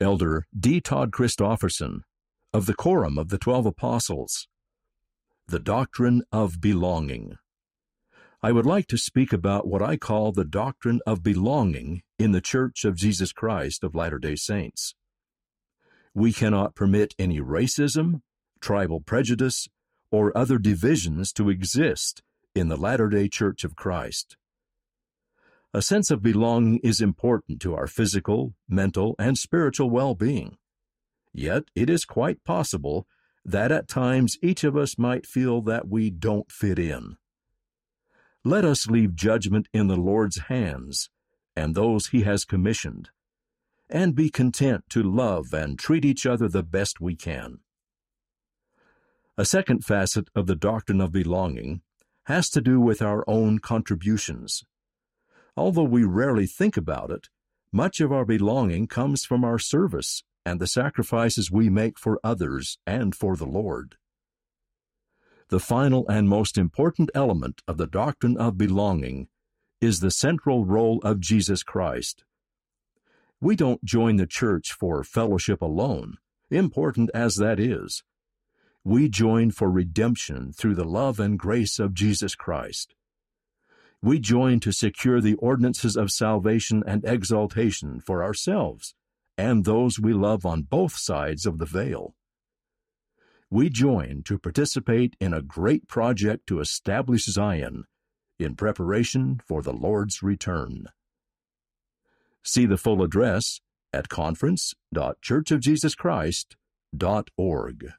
Elder D. Todd Christofferson of the Quorum of the Twelve Apostles. The Doctrine of Belonging. I would like to speak about what I call the doctrine of belonging in the Church of Jesus Christ of Latter day Saints. We cannot permit any racism, tribal prejudice, or other divisions to exist in the Latter day Church of Christ. A sense of belonging is important to our physical, mental, and spiritual well being. Yet it is quite possible that at times each of us might feel that we don't fit in. Let us leave judgment in the Lord's hands and those He has commissioned, and be content to love and treat each other the best we can. A second facet of the doctrine of belonging has to do with our own contributions. Although we rarely think about it, much of our belonging comes from our service and the sacrifices we make for others and for the Lord. The final and most important element of the doctrine of belonging is the central role of Jesus Christ. We don't join the church for fellowship alone, important as that is. We join for redemption through the love and grace of Jesus Christ. We join to secure the ordinances of salvation and exaltation for ourselves and those we love on both sides of the veil. We join to participate in a great project to establish Zion in preparation for the Lord's return. See the full address at conference.churchofjesuschrist.org.